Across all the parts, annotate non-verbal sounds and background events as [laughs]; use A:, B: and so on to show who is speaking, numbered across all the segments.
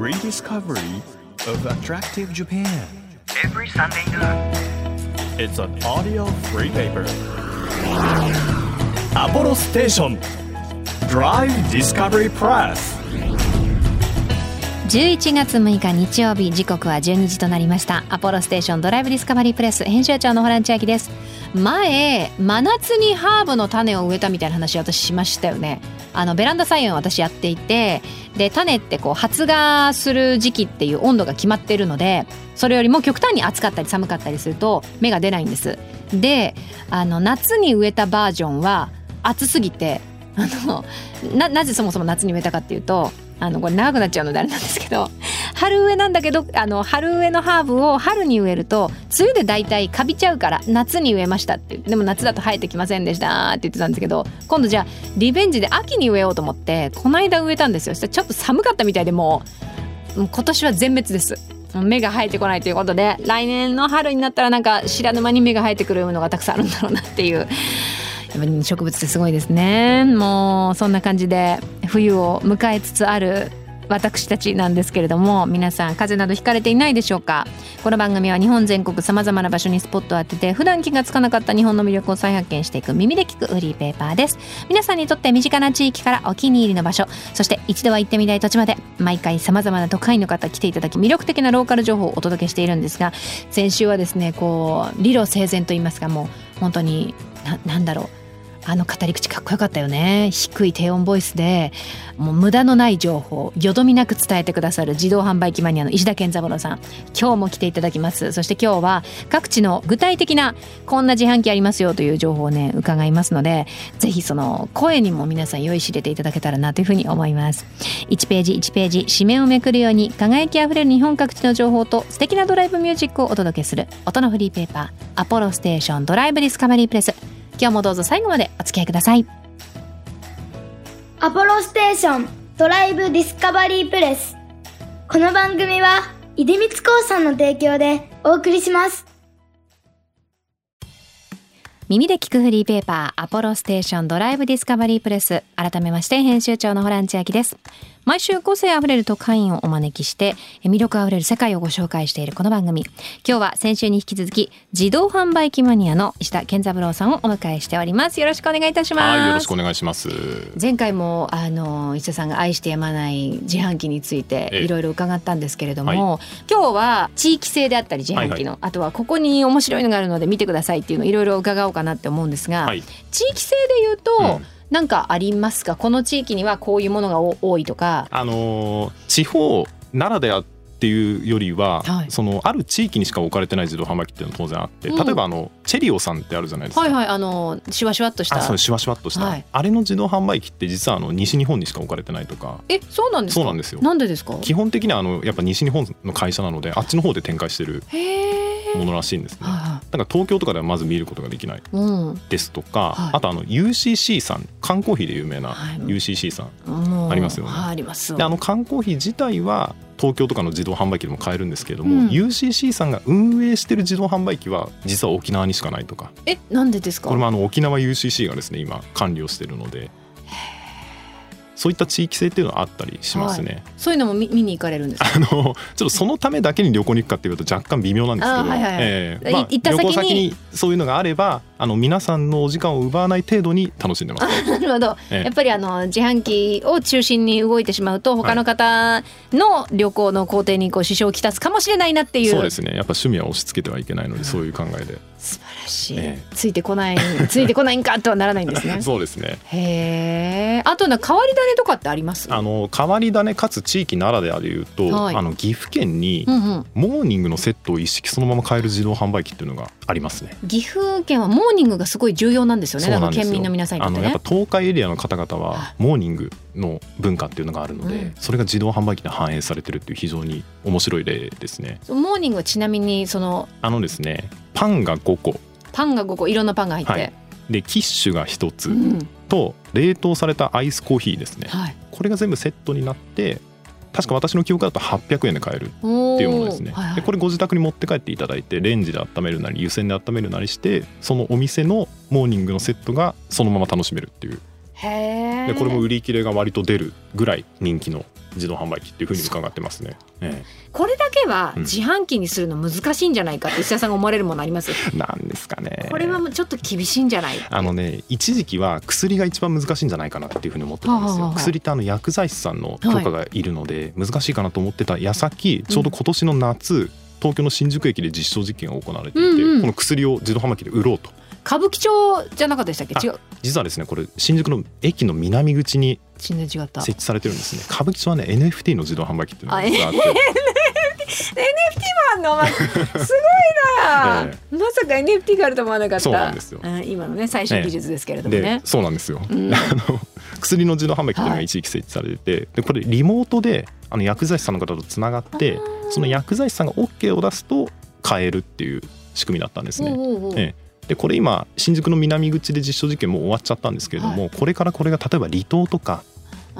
A: rediscovery of attractive Japan.
B: every Sunday noon.
A: It's an audio free paper. Apollo Station Drive Discovery Press.
C: 11月6日日曜日時刻は12時となりましたアポロステーションドライブディスカバリープレス編集長のホラン千秋です前真夏にハーブの種を植えたみたいな話私しましたよね。あのベランダ菜園を私やっていてで種ってこう発芽する時期っていう温度が決まってるのでそれよりも極端に暑かったり寒かったりすると芽が出ないんです。であの夏に植えたバージョンは暑すぎてあのななぜそもそも夏に植えたかっていうとあのこれ長くなっちゃうのであれなんですけど春植えなんだけどあの春植えのハーブを春に植えると梅雨で大体カビちゃうから夏に植えましたって。でも夏だと生えてきませんでしたって言ってたんですけど今度じゃあリベンジで秋に植えようと思ってこの間植えたんですよ。そしたらちょっと寒かったみたいでもう今年は全滅です。芽が生えてこないということで来年の春になったらなんか知らぬ間に芽が生えてくるものがたくさんあるんだろうなっていう。やっぱり植物ってすごいですね。もうそんな感じで冬を迎えつつある私たちなんですけれども皆さん風邪などひかれていないでしょうか？この番組は日本全国さまざまな場所にスポットを当てて普段気がつかなかった日本の魅力を再発見していく耳で聞くフリーペーパーです。皆さんにとって身近な地域からお気に入りの場所そして一度は行ってみたい土地まで毎回さまざまな都会の方来ていただき魅力的なローカル情報をお届けしているんですが先週はですねこう理路整然と言いますかもう本当にななんだろう。あの語り口かっこよかったよね。低い低音ボイスでもう無駄のない情報よどみなく伝えてくださる自動販売機マニアの石田健三郎さん。今日も来ていただきます。そして今日は各地の具体的なこんな自販機ありますよという情報をね伺いますのでぜひその声にも皆さん酔いしれていただけたらなというふうに思います。1ページ1ページ紙面をめくるように輝きあふれる日本各地の情報と素敵なドライブミュージックをお届けする音のフリーペーパーアポロステーションドライブディスカバリープレス。今日もどうぞ最後までお付き合いください。
D: アポロステーションドライブディスカバリープレス。この番組は出光興産の提供でお送りします。
C: 耳で聞くフリーペーパーアポロステーションドライブディスカバリープレス。改めまして編集長のホラン千秋です毎週個性あふれる特派員をお招きして魅力あふれる世界をご紹介しているこの番組。今日は先週に引き続き自動販売機マニアの石田健三郎さんをお迎えしております。よろしくお願いいたします。
E: はい、よろしくお願いします。
C: 前回もあの石田さんが愛してやまない自販機について
E: ええ。
C: いろいろ伺ったんですけれども、
E: は
C: 今日は地域性であったり自販機の、
E: は
C: あとはここに面白いのがあるので見てくださいっていうのをいろいろ伺おうかなって思うんですが、
E: はい、
C: 地域性で言うと、
E: うん
C: なんかありますか？この地域にはこういうものがお多いとか。
E: あのー地方ならではっていうよりは、
C: はい。
E: そのある地域にしか置かれてない自動販売機っていうのは当然あって、
C: うん。
E: 例えばあのチェリオさんってあるじゃないですか。
C: はいはいあのシュワシュワっとした。
E: あそうシュワシュワっとした、
C: はい。
E: あれの自動販売機って実はあの西日本にしか置かれてないとか。
C: えそうなんですか？
E: そうなんですよ。
C: なんでですか？
E: 基本的にはあのやっぱ西日本の会社なのであっちの方で展開してる
C: へえ
E: ものらしいんですね。
C: はい
E: から東京とかではまず見ることができない
C: うん。
E: ですとか、
C: はい。
E: あとあの UCC さん缶コーヒーで有名な
C: はい。
E: UCC さん、ありますよね。
C: はいあります
E: であの缶コーヒー自体は東京とかの自動販売機でも買えるんですけれども、
C: うん。
E: UCC さんが運営してる自動販売機は実は沖縄にしかないとか。
C: えなんでですか？
E: これもあの沖縄 UCC がですね今管理をしてるのでそういった地域性っていうのはあったりしますね。
C: そういうのも見見に行かれるんですか？
E: あのちょっとそのためだけに旅行に行くかっていうと若干微妙なんですけど、
C: あはいはいはい。い
E: え。えまあ
C: 行った先に
E: 旅行先にそういうのがあればあの皆さんのお時間を奪わない程度に楽しんでます。
C: なるほど、
E: ええ。
C: やっぱりあの自販機を中心に動いてしまうと他の方の旅行の工程にこう支障をきたすかもしれないなっていう。
E: そうですね。やっぱ趣味は押し付けてはいけないのでそういう考えで、
C: 素晴らしい、
E: え
C: ついてこないついてこないんかとはならないんですね。[laughs]
E: そうですね。
C: へえあとな変わり種とかってあります
E: あの変わり種かつ地域ならではでいうと、
C: はい。
E: あの岐阜県にモーニングのセットを一式そのまま買える自動販売機っていうのがありますね。
C: 岐阜県はモーニングがすごい重要なんですよね。
E: そうなんですよ。
C: なんか県民の皆さんにとってね。
E: あのやっぱ東海エリアの方々
C: は
E: はモーニングの文化っていうのがあるので、
C: うん。
E: それが自動販売機で反映されてるっていう非常に面白い例ですね。
C: モーニングはちなみにその
E: あのですねパンが5個。
C: パンが5個。いろんなパンが入って、
E: はい。でキッシュが1つ。
C: うん
E: と冷凍されたアイスコーヒーですね。
C: はい、
E: これが全部セットになって確か私の記憶だと800円で買えるっていうものですね、
C: はいはい。
E: でこれご自宅に持って帰っていただいてレンジで温めるなり湯煎で温めるなりしてそのお店のモーニングのセットがそのまま楽しめるっていうでこれも売り切れが割と出るぐらい人気の自動販売機っていうふうに伺ってますね。え
C: これだけは
E: うん。
C: 自販機にするの難しいんじゃないかって石田さんが思われるものあります？
E: えなんですかね。
C: これはもうちょっと厳しいんじゃない？
E: あのね一時期は薬が一番難しいんじゃないかなっていうふうに思ってたんですよ。
C: はあはあはあ。
E: 薬ってあの薬剤師さんの許可がいるので難しいかなと思ってた矢先ちょうど今年の夏、東京の新宿駅で実証実験が行われていて、
C: うんうん。
E: この薬を自動販売機で売ろうと
C: 歌舞伎町じゃなかったでしたっけ？違う。
E: 実はですねこれ新宿の駅の南口に設置されてるんですね。歌舞伎町はね NFT の自動販売機っていうのが
C: あ
E: って。
C: NFT の？ま [laughs] すごいな、
E: え
C: まさか NFT があると思わなかった。
E: そうなんですよ。
C: うん今のね最新技術ですけれども
E: で
C: ね、
E: そうなんですよ、
C: うん。[laughs]
E: あの薬の自動販売機っていうのが一時期設置されてて、でこれリモートであの薬剤師さんの方とつながってその薬剤師さんが OK を出すと買えるっていう仕組みだったんですね。
C: おうおうおう。
E: えでこれ今新宿の南口で実証実験もう終わっちゃったんですけれども、これからこれが例えば離島とか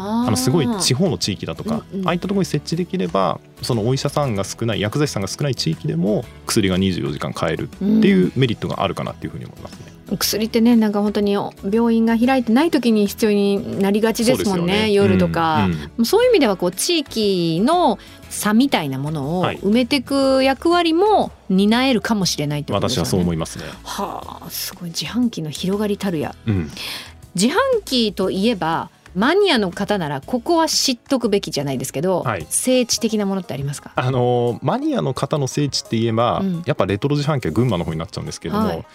C: あ
E: のすごい地方の地域だとか、
C: うんうん。
E: ああいったところに設置できればそのお医者さんが少ない薬剤師さんが少ない地域でも薬が24時間買えるっていうメリットがあるかなっていうふうに思いますね。
C: 薬ってねなんか本当に病院が開いてない時に必要になりがちですもんね夜とか、
E: うん
C: そういう意味ではこう地域の差みたいなものを
E: はい。
C: 埋めていく役割も担えるかもしれないってことですよね。
E: 私はそう思いますね。
C: はあすごい自販機の広がりたるや。
E: うん、
C: 自販機といえばマニアの方ならここは知っとくべきじゃないですけど、
E: はい。
C: 聖地的なものってありますか？
E: あのマニアの方の聖地って言えば、
C: うん。
E: やっぱレトロ自販機は群馬の方になっちゃうんですけれども、
C: はい。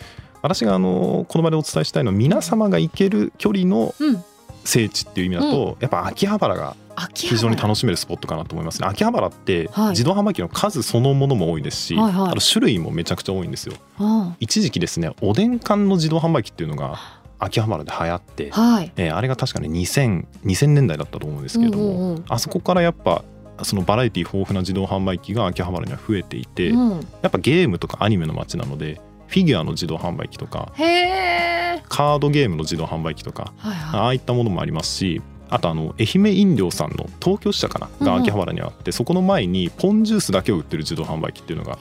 E: 私があのこの場でお伝えしたいのは皆様が行ける距離の
C: うん。
E: 聖地っていう意味だと、やっぱ秋葉原が非常に楽しめるスポットかなと思いますね。秋葉原って
C: はい。
E: 自動販売機の数そのものも多いですし、
C: はいはい。
E: あと種類もめちゃくちゃ多いんですよ。
C: あ。
E: 一時期ですねおでん缶の自動販売機っていうのが秋葉原で流行って、
C: あはい。
E: えーあれが確かね 2000, 2000年代だったと思うんですけれども、
C: うんうんうん。
E: あそこからやっぱそのバラエティ豊富な自動販売機が秋葉原には増えていて、
C: うん、
E: やっぱゲームとかアニメの街なのでフィギュアの自動販売機とかカードゲームの自動販売機とか
C: はいはい。
E: ああいったものもありますしあとあの愛媛飲料さんの東京支社かな
C: うんうん。
E: が秋葉原にあって、そこの前にポンジュースだけを売ってる自動販売機っていうのが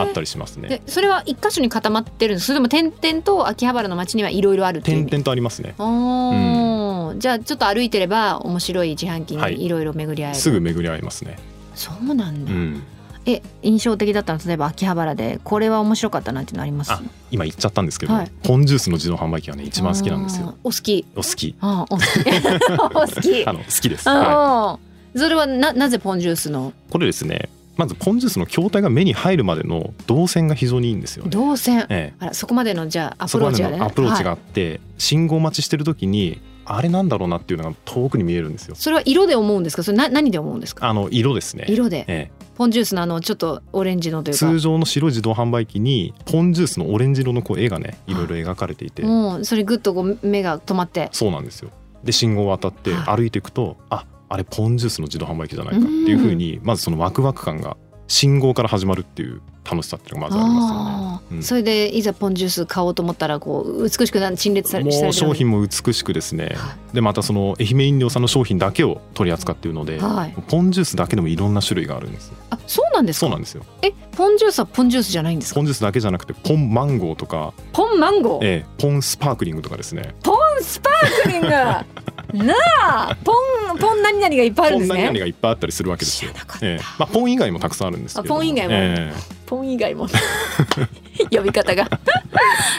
E: あったりしますね。
C: でそれは一箇所に固まってるんです。それとも点々と秋葉原の街にはいろいろある
E: 点々とありますね。
C: おー。じゃあちょっと歩いてれば面白い自販機
E: はい。
C: にいろいろ巡り合える、
E: すぐ巡り合いますね。
C: そうなんだ、
E: うん、
C: え印象的だったの例えば秋葉原でこれは面白かったなっていうのあります？
E: あ今言っちゃったんですけど、
C: はい。
E: ポンジュースの自動販売機がね一番好きなんですよ。
C: お好き。
E: お好き。
C: あーお好き。[laughs] お好き。
E: あの好きです。は
C: あー。それはななぜポンジュースの？
E: い、これですねまずポンジュースの筐体が目に入るまでの動線が非常にいいんですよね。
C: 動線。
E: ええ。
C: あらそこまでのじゃあアプローチがね。
E: のアプローチがあ
C: はい。
E: って、信号待ちしてる時にあれなんだろうなっていうのが遠くに見えるんですよ。
C: それは色で思うんですか？それな何で思うんですか？
E: あの色ですね。
C: 色で。
E: え
C: ポンジュースのあのちょっとオレンジのと
E: え、
C: いうか。
E: 通常の白い自動販売機にポンジュースのオレンジ色のこう絵がねいろいろ描かれていて、
C: もうそれぐっとこう目が止まって。
E: そうなんですよ。で信号を渡って
C: は
E: 歩いていくと、ああれポンジュースの自動販売機じゃないかっていうふうにまずそのワクワク感が信号から始まるっていう楽しさっていうのがまずありますよね。うん。
C: それでいざポンジュース買おうと思ったらこう美しくな陳列されさ
E: もう商品も美しくですね。でまたその愛媛飲料さんの商品だけを取り扱っているので、
C: はい。
E: ポンジュースだけでもいろんな種類があるんです。
C: あそうなんですか？
E: そうなんですよ。
C: えポンジュースはポンジュースじゃないんですか？
E: ポンジュースだけじゃなくてポンマンゴーとか、
C: ポンマンゴー？
E: ええポンスパークリングとかですね。
C: ポンスパークリング！[laughs] なあポンポン何々がいっぱいあるんです
E: ポン何々
C: ね
E: がいっぱいあったりするわけですよ。ええ。まあ、ポン以外もたくさんあるんですけれど
C: ポン以外も
E: え
C: ポン以外も。[laughs] 呼び方が。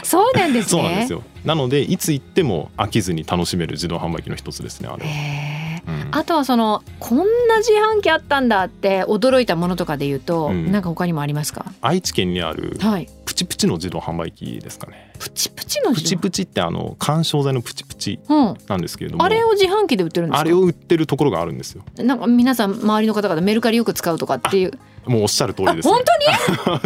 C: そうなんですね。
E: えそうなんですよ。なのでいつ行っても飽きずに楽しめる自動販売機の一つですねあれは、うん。
C: あとはそのこんな自販機あったんだって驚いたものとかで言うと、
E: うん。
C: なんか他にもありますか？
E: 愛知県にある
C: はい。
E: プチプチの自動販売機ですかね。
C: プチプチの
E: プチプチってあの緩衝材のプチプチ
C: うん。
E: なんですけれども。
C: あれを自販機で売ってるんですか？
E: あれを売ってるところがあるんですよ。
C: なんか皆さん周りの方々メルカリよく使うとかっていう
E: もうおっしゃる通
C: あ
E: りです、ね。
C: 本、[laughs] 当に？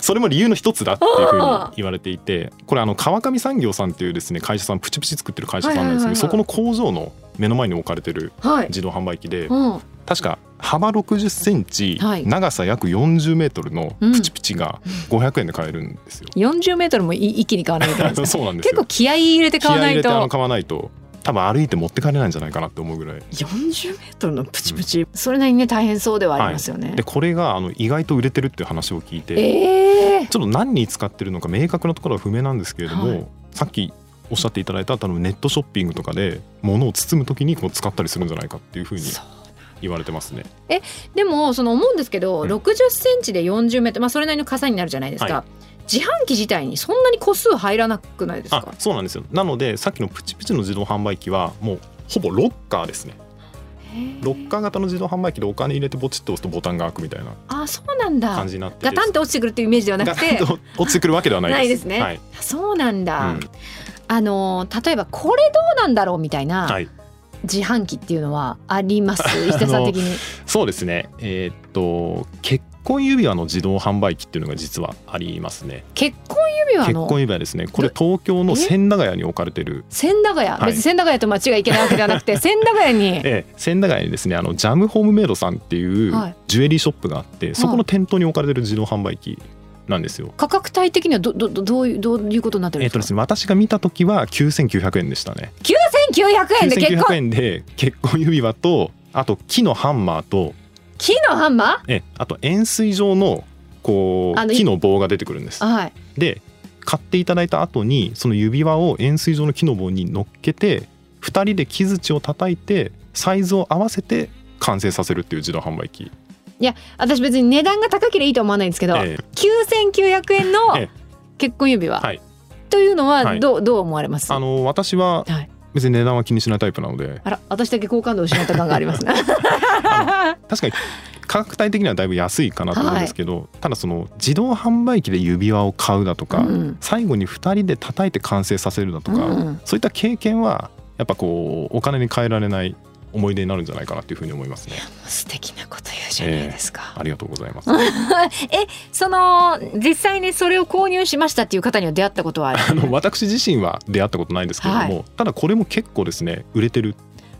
E: それも理由の一つだっていうふうに言われていてこれあの川上産業さんっていうですね会社さんプチプチ作ってる会社さんなんですけ
C: はいはいはいはい。
E: どそこの工場の目の前に置かれてる
C: はい、
E: 自動販売機で
C: うん、
E: 確か幅60センチ、
C: はい。
E: 長さ約40メートルの
C: うん。
E: プチプチが500円で買えるんですよ。
C: 40メートルもい一気に買わないと [laughs]
E: そうなんですよ。
C: 結構気合い入れて買わない
E: 気合い入れて買わないと多分歩いて持って帰れないんじゃないかなって思うぐらい。
C: 40メートルのプチプチ、それなりにね大変そうではありますよね、
E: でこれがあの意外と売れてるっていう話を聞いて
C: ええ。
E: ちょっと何に使ってるのか明確なところは不明なんですけれども、
C: はい。
E: さっきおっしゃっていただいた多分ネットショッピングとかで物を包む時にこう使ったりするんじゃないかっていうふうに言われてますね。
C: でもその思うんですけど、
E: うん。
C: 60センチで40メートルまあそれなりの傘になるじゃないですか、
E: は
C: 自販機自体にそんなに個数入らなくないです
E: あ
C: か
E: そうなんですよ。なのでさっきのプチプチの自動販売機はもうほぼロッカーですね。ロッカー型の自動販売機でお金入れてポチッと押すとボタンが開くみたいな
C: あそうなんだ。
E: 感じになってて
C: ガタンって落ちてくるっていうイメージではなくて。
E: と落ちてくるわけではないです。
C: ないですね。
E: はい。
C: そうなんだ、
E: うん。
C: あの例えばこれどうなんだろうみたいな
E: はい、
C: 自販機っていうのはあります？[laughs] 石田さん的に。
E: そうですね。えーっと結婚指輪の自動販売機っていうのが実はありますね。
C: 結婚指輪
E: 結
C: の
E: 婚指輪ですね。これ東京の千駄ヶ谷に置かれてる。
C: 千駄ヶ谷、
E: はい。
C: 別に千駄ヶ谷と間違いいけないわけではなくて [laughs] 千駄ヶ谷に？
E: ええ、千駄ヶ谷にですねあのジャムホームメイドさんっていう
C: はい。
E: ジュエリーショップがあって、そこの店頭に置かれてる自動販売機なんですよ。
C: 価格帯的にはどどどどういうどういうことになってるん
E: えっと
C: ですか、
E: ですね私が見た時は9900円でしたね。
C: 9900円で結
E: 9900
C: 婚
E: 円で結婚指輪とあと木のハンマーと
C: 木のハンマ
E: えあと円錐状のこう木の棒が出てくるんです。
C: ー。はい。
E: で買っていただいた後にその指輪を円錐状の木の棒に乗っけて2人で木槌を叩いてサイズを合わせて完成させるっていう自動販売機。
C: いや私別に値段が高ければいいとは思わないんですけど、
E: ええ。
C: 9900円の
E: ええ。
C: 結婚指輪、
E: はい。
C: というのは
E: はい。
C: どうどう思われます？
E: あの私は
C: はい
E: 別に値段は気にしないタイプなので。
C: あら私だけ好感度を失った感がありますね。[laughs]
E: 確かに価格帯的にはだいぶ安いかなと思うんですけど、ただその自動販売機で指輪を買うだとか、
C: うん。
E: 最後に2人で叩いて完成させるだとか、
C: うん。
E: そういった経験はやっぱこうお金に換えられない思い出になるんじゃないかなっていうふうに思いますね。
C: 素敵なこと言うじゃないですか、
E: ありがとうございます。[laughs]
C: えその実際にそれを購入しましたっていう方には出会ったことはある？
E: あの私自身は出会ったことないんですけれども、
C: は
E: ただこれも結構ですね売れてる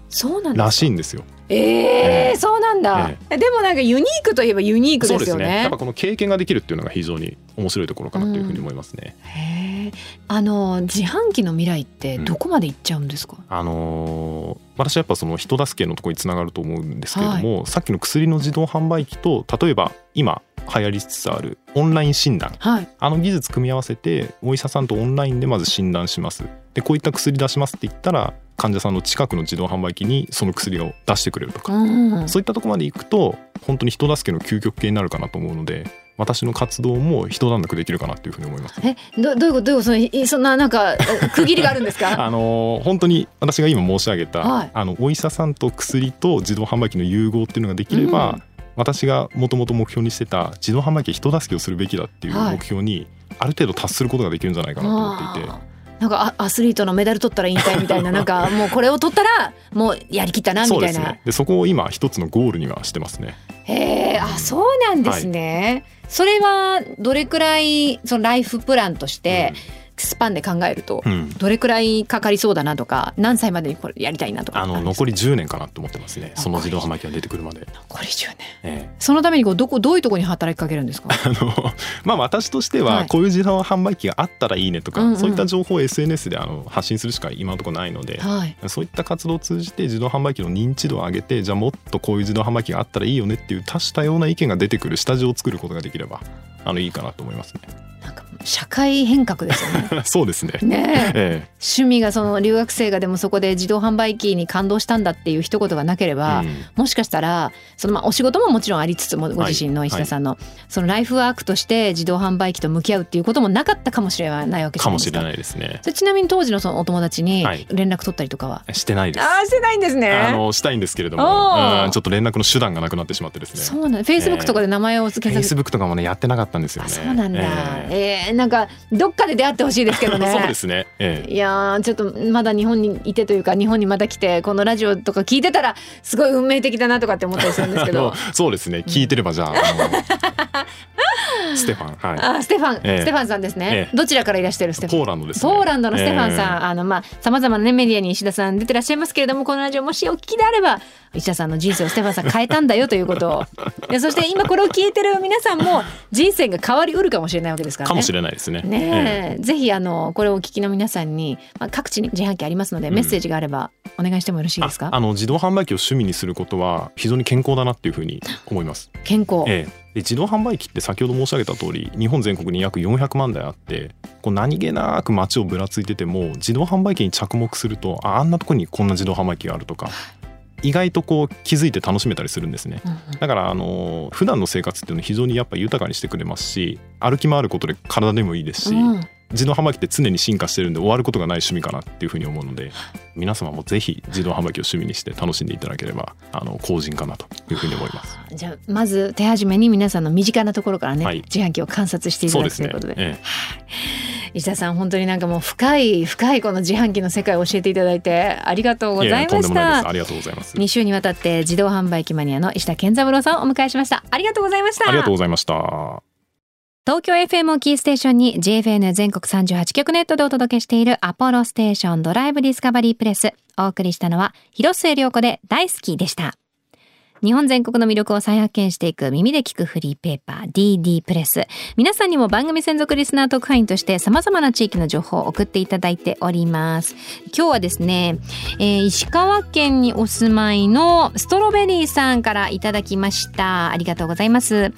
C: そうなん
E: らしいんですよ。
C: え
E: え
C: ー、そうなんだ、でもなんかユニークといえばユニーク
E: そうです
C: よね。
E: ね。やっぱこの経験ができるっていうのが非常に面白いところかなというふうに思いますね。
C: へえあの自販機の未来ってどこまで行っちゃうんですか、
E: あのー私はやっぱその人助けのところにつながると思うんですけれども、さっきの薬の自動販売機と例えば今流行りつつあるオンライン診断。
C: はい。
E: あの技術組み合わせてお医者さんとオンラインでまず診断します。でこういった薬出しますって言ったら患者さんの近くの自動販売機にその薬を出してくれるとか、
C: うん
E: そういったところまで行くと本当に人助けの究極系になるかなと思うので私の活動も一段落できるかなっていうふうに思います。
C: えどどういうこと？どういうこと？そのいそんななんか [laughs] 区切りがあるんですか？[laughs]
E: あのー本当に私が今申し上げた、
C: はい。
E: あのお医者さんと薬と自動販売機の融合っていうのができれば、
C: うん
E: 私がもともと目標にしてた自動販売機人助けをするべきだっていう
C: はい。
E: 目標にある程度達することができるんじゃないかなと思っていて。
C: あー。なんかアアスリートのメダル取ったら引退みたいな [laughs] なんかもうこれを取ったらもうやりきったなみ
E: そう
C: たいな、
E: ですね。でそこを今一つのゴールにはしてますね。
C: へえあそうなんですね、それはどれくらいそのライフプランとしてスパンで考えるとどれくらいかかりそうだなとか何歳までにこれやりたいなとか。
E: あの残り10年かなと思ってますね。その自動販売機が出てくるまで、
C: 残り10年。
E: ええ。
C: そのためにこうどこどういうところに働きかけるんですか？[laughs]
E: あのまあ私として
C: は
E: はい。こういう自動販売機があったらいいねとか、
C: うんうん
E: そういった情報を SNS であの発信するしか今のところないので、
C: はい。
E: そういった活動を通じて自動販売機の認知度を上げてじゃあもっとこういう自動販売機があったらいいよねっていう多種多様な意見が出てくる下地を作ることができればあのいいかなと思いますね。
C: なんか社会変革ですよね。[laughs]
E: そうですね。
C: ねえ。
E: え
C: 趣味がその留学生がでもそこで自動販売機に感動したんだっていう一言がなけれ
E: え
C: ば、
E: うん
C: もしかしたらそのまあお仕事ももちろんありつつもご自身の石田さんの、そのライフワークとして自動販売機と向き合うっていうこともなかったかもしれないわけじゃないですか。
E: かもしれないですね。
C: ちなみに当時のそのお友達に
E: はい
C: 連絡取ったりとかは、
E: してないです。
C: ああしてないんですね。
E: あのしたいんですけれど
C: お
E: も、ちょっと連絡の手段がなくなってしまってですね。
C: そうなんフェイスブックとかで名前を検索、
E: Facebook とかもねやってなかったんですよ
C: あ
E: ね。
C: そうなんだ。
E: え
C: えーなんかどっかで出会ってほしいですけど
E: え
C: ね。[laughs]
E: そうですね。ええ
C: いやーちょっとまだ日本にいてというか日本にまた来てこのラジオとか聞いてたらすごい運命的だなとかって思ったりするんですけど [laughs]
E: そうですね。聞いてればじゃあ、[laughs] ステファンはい。
C: あステファン、
E: ええ。
C: ステファンさんですね、
E: ええ。
C: どちらからいらしてるステファン？
E: ポーランドですね。
C: ポーランドのステファンさん、
E: え
C: あのまあさまざまなねメディアに石田さん出てらっしゃいますけれどもこのラジオもしお聞きであれば石田さんの人生をステファンさん変えたんだよということを。いやそして今これを聞いてる皆さんも人生が変わりうるかもしれないわけですからね。
E: かもしれないですね。
C: ねえ。ぜひあのこれをお聞きの皆さんに、まあ、各地に自販機ありますので、
E: うん。
C: メッセージがあればお願いしてもよろしいですか？
E: ああの自動販売機を趣味にすることは非常に健康だなっていうふうに思います。
C: 健康、
E: ええ、で自動販売機って先ほど申し上げた通り日本全国に約400万台あってこう何気なく街をぶらついてても自動販売機に着目するとああんなとこにこんな自動販売機があるとか意外とこう気づいて楽しめたりするんですね。だからあの普段の生活っていうのを非常にやっぱ豊かにしてくれますし歩き回ることで体でもいいですし、
C: うん
E: 自動販売機って常に進化してるんで終わることがない趣味かなっていうふうに思うので皆様もぜひ自動販売機を趣味にして楽しんでいただければあの好人かなというふうに思います。
C: じゃあまず手始めに皆さんの身近なところからね、
E: はい
C: 自販機を観察していただくということで。
E: え
C: 石田さん本当になんかもう深い深いこの自販機の世界を教えていただいてありがとうご
E: え、いやいやとんで
C: ざいました
E: もないですありがとうございます。
C: 2週にわたって自動販売機マニアの石田健三郎さんをお迎えしましたありがとうございました
E: ありがとうございました。
C: 東京 FM をキーステーションに JFN 全国38局ネットでお届けしているアポロステーションドライブディスカバリープレス。お送りしたのは広末涼子で大好きでした。日本全国の魅力を再発見していく耳で聞くフリーペーパー DD プレス。皆さんにも番組専属リスナー特派員として様々な地域の情報を送っていただいております。今日はですね、えー石川県にお住まいのストロベリーさんからいただきました。ありがとうございます。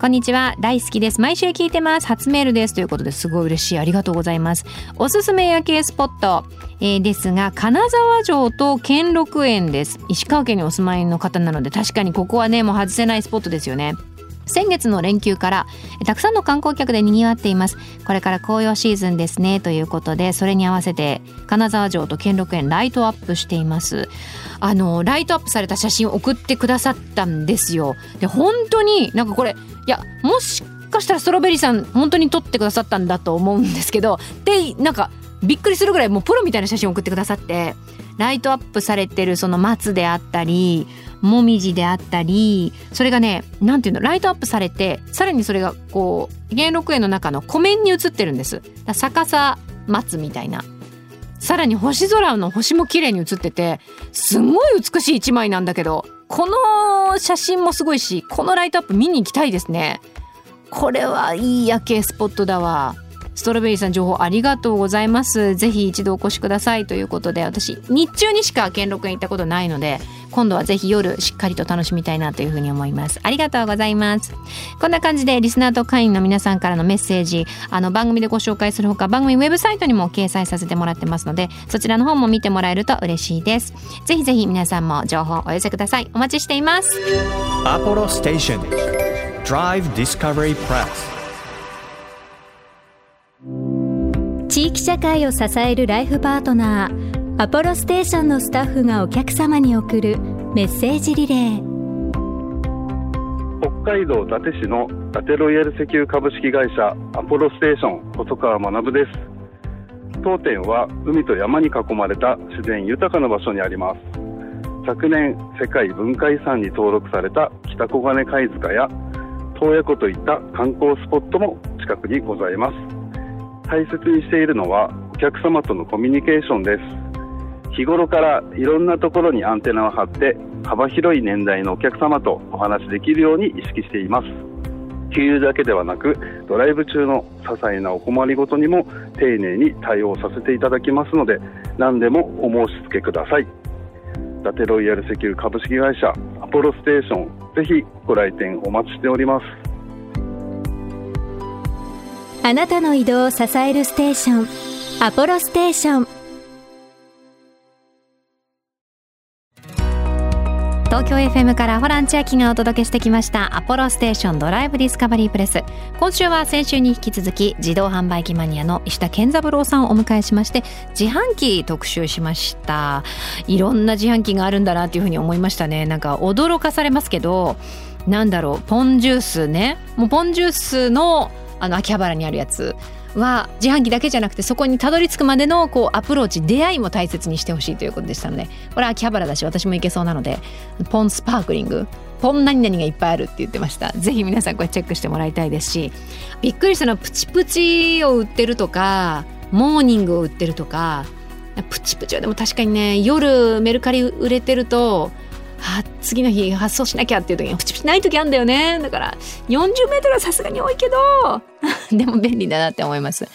C: こんにちは。大好きです。毎週聞いてます。初メールです。ということですごい嬉しい。ありがとうございます。おすすめ夜景スポット、えーですが金沢城と兼六園です。石川県にお住まいの方なので確かにここはねもう外せないスポットですよね。先月の連休からえたくさんの観光客で賑わっています。これから紅葉シーズンですねということでそれに合わせて金沢城と兼六園ライトアップしています。あのライトアップされた写真を送ってくださったんですよ。で本当になんかこれいやもしかしたらストロベリーさん本当に撮ってくださったんだと思うんですけどでなんかびっくりするぐらいもうプロみたいな写真を送ってくださってライトアップされてるその松であったりもみじであったりそれがねなんていうのライトアップされてさらにそれがこう兼六園の中の湖面に映ってるんです。逆さ松みたいな。さらに星空の星も綺麗に映っててすごい美しい一枚なんだけどこの写真もすごいしこのライトアップ見に行きたいですね。これはいい夜景スポットだわ。ストロベリーさん情報ありがとうございます。ぜひ一度お越しください。ということで私日中にしか兼六園行ったことないので今度はぜひ夜しっかりと楽しみたいなというふうに思います。ありがとうございます。こんな感じでリスナーと会員の皆さんからのメッセージあの番組でご紹介するほか番組ウェブサイトにも掲載させてもらってますのでそちらの方も見てもらえると嬉しいです。ぜひぜひ皆さんも情報お寄せください。お待ちしています。
A: Apollo Station Drive Discovery Press.
F: 地域社会を支えるライフパートナーアポロステーションのスタッフがお客様に送るメッセージリレー。
G: 北海道伊達市の伊達ロイヤル石油株式会社アポロステーション細川学です。当店は海と山に囲まれた自然豊かな場所にあります。昨年世界文化遺産に登録された北小金貝塚や洞爺湖といった観光スポットも近くにございます。大切にしているのはお客様とのコミュニケーションです。日頃からいろんなところにアンテナを張って幅広い年代のお客様とお話しできるように意識しています。給油だけではなくドライブ中の些細なお困りごとにも丁寧に対応させていただきますので何でもお申し付けください。伊達ロイヤル石油株式会社アポロステーションぜひご来店お待ちしております。
F: あなたの移動を支えるステーションアポロステーション。
C: 東京 FM からホラン千秋がお届けしてきましたアポロステーションドライブディスカバリープレス。今週は先週に引き続き自動販売機マニアの石田健三郎さんをお迎えしまして自販機特集しました。いろんな自販機があるんだなっていうふうに思いましたね。なんか驚かされますけどなんだろうポンジュースね。もうポンジュースのあの秋葉原にあるやつ。は自販機だけじゃなくてそこにたどり着くまでのこうアプローチ出会いも大切にしてほしいということでしたのでこれは秋葉原だし私も行けそうなのでポンスパークリングポン何々がいっぱいあるって言ってました。ぜひ皆さんこれチェックしてもらいたいですしびっくりしたのはプチプチを売ってるとかモーニングを売ってるとかプチプチはでも確かにね夜メルカリ売れてるとあ次の日発送しなきゃっていう時にプチプチない時あるんだよね。だから40メートルはさすがに多いけど [laughs] でも便利だなって思います。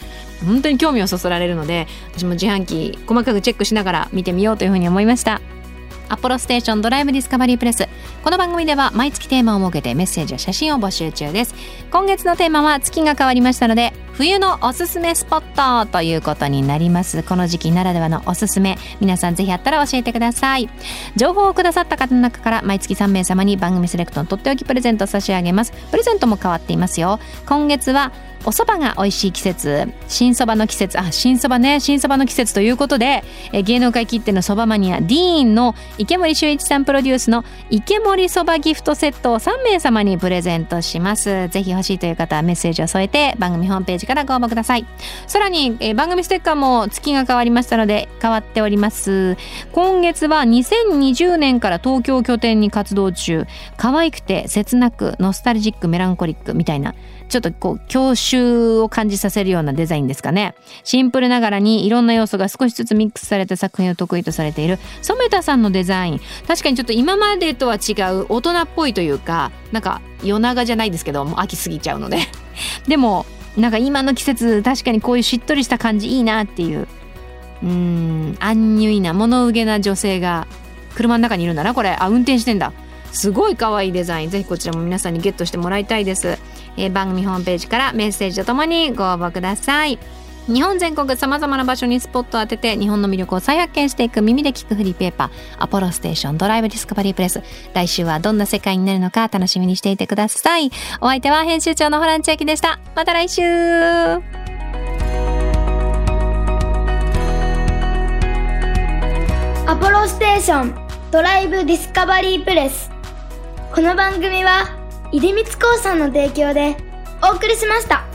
C: 本当に興味をそそられるので私も自販機細かくチェックしながら見てみようというふうに思いました。アポロステーションドライブディスカバリープレス。この番組では毎月テーマを設けてメッセージや写真を募集中です。今月のテーマは月が変わりましたので冬のおすすめスポットということになります。この時期ならではのおすすめ。皆さんぜひあったら教えてください。情報をくださった方の中から毎月3名様に番組セレクトのとっておきプレゼントを差し上げます。プレゼントも変わっていますよ。今月はお蕎麦が美味しい季節。新蕎麦の季節。あ新蕎麦ね。新蕎麦の季節ということでえ芸能界きっての蕎麦マニアディーンの池森修一さんプロデュースの池森蕎麦ギフトセットを3名様にプレゼントします。ぜひ欲しいという方はメッセージを添えて番組ホームページからご応募ください。さらにえ番組ステッカーも月が変わりましたので変わっております。今月は2020年から東京拠点に活動中。可愛くて切なくノスタルジックメランコリックみたいな。ちょっとこう郷愁を感じさせるようなデザインですかね。シンプルながらにいろんな要素が少しずつミックスされた作品を得意とされている。染田さんのデザイン。確かにちょっと今までとは違う大人っぽいというかなんか夜長じゃないですけどもう秋過ぎちゃうので。[laughs] でもなんか今の季節確かにこういうしっとりした感じいいなっていう。うーんアンニュイな物憂げな女性が車の中にいるんだなこれ。あ運転してんだ。すごい可愛いデザイン。ぜひこちらも皆さんにゲットしてもらいたいです、えー番組ホームページからメッセージとともにご応募ください。日本全国さまざまな場所にスポットを当てて日本の魅力を再発見していく耳で聞くフリーペーパーアポロステーションドライブディスカバリープレス。来週はどんな世界になるのか楽しみにしていてください。お相手は編集長のホラン千秋でした。また来週。
D: アポロステーションドライブディスカバリープレス。この番組は出光興産の提供でお送りしました。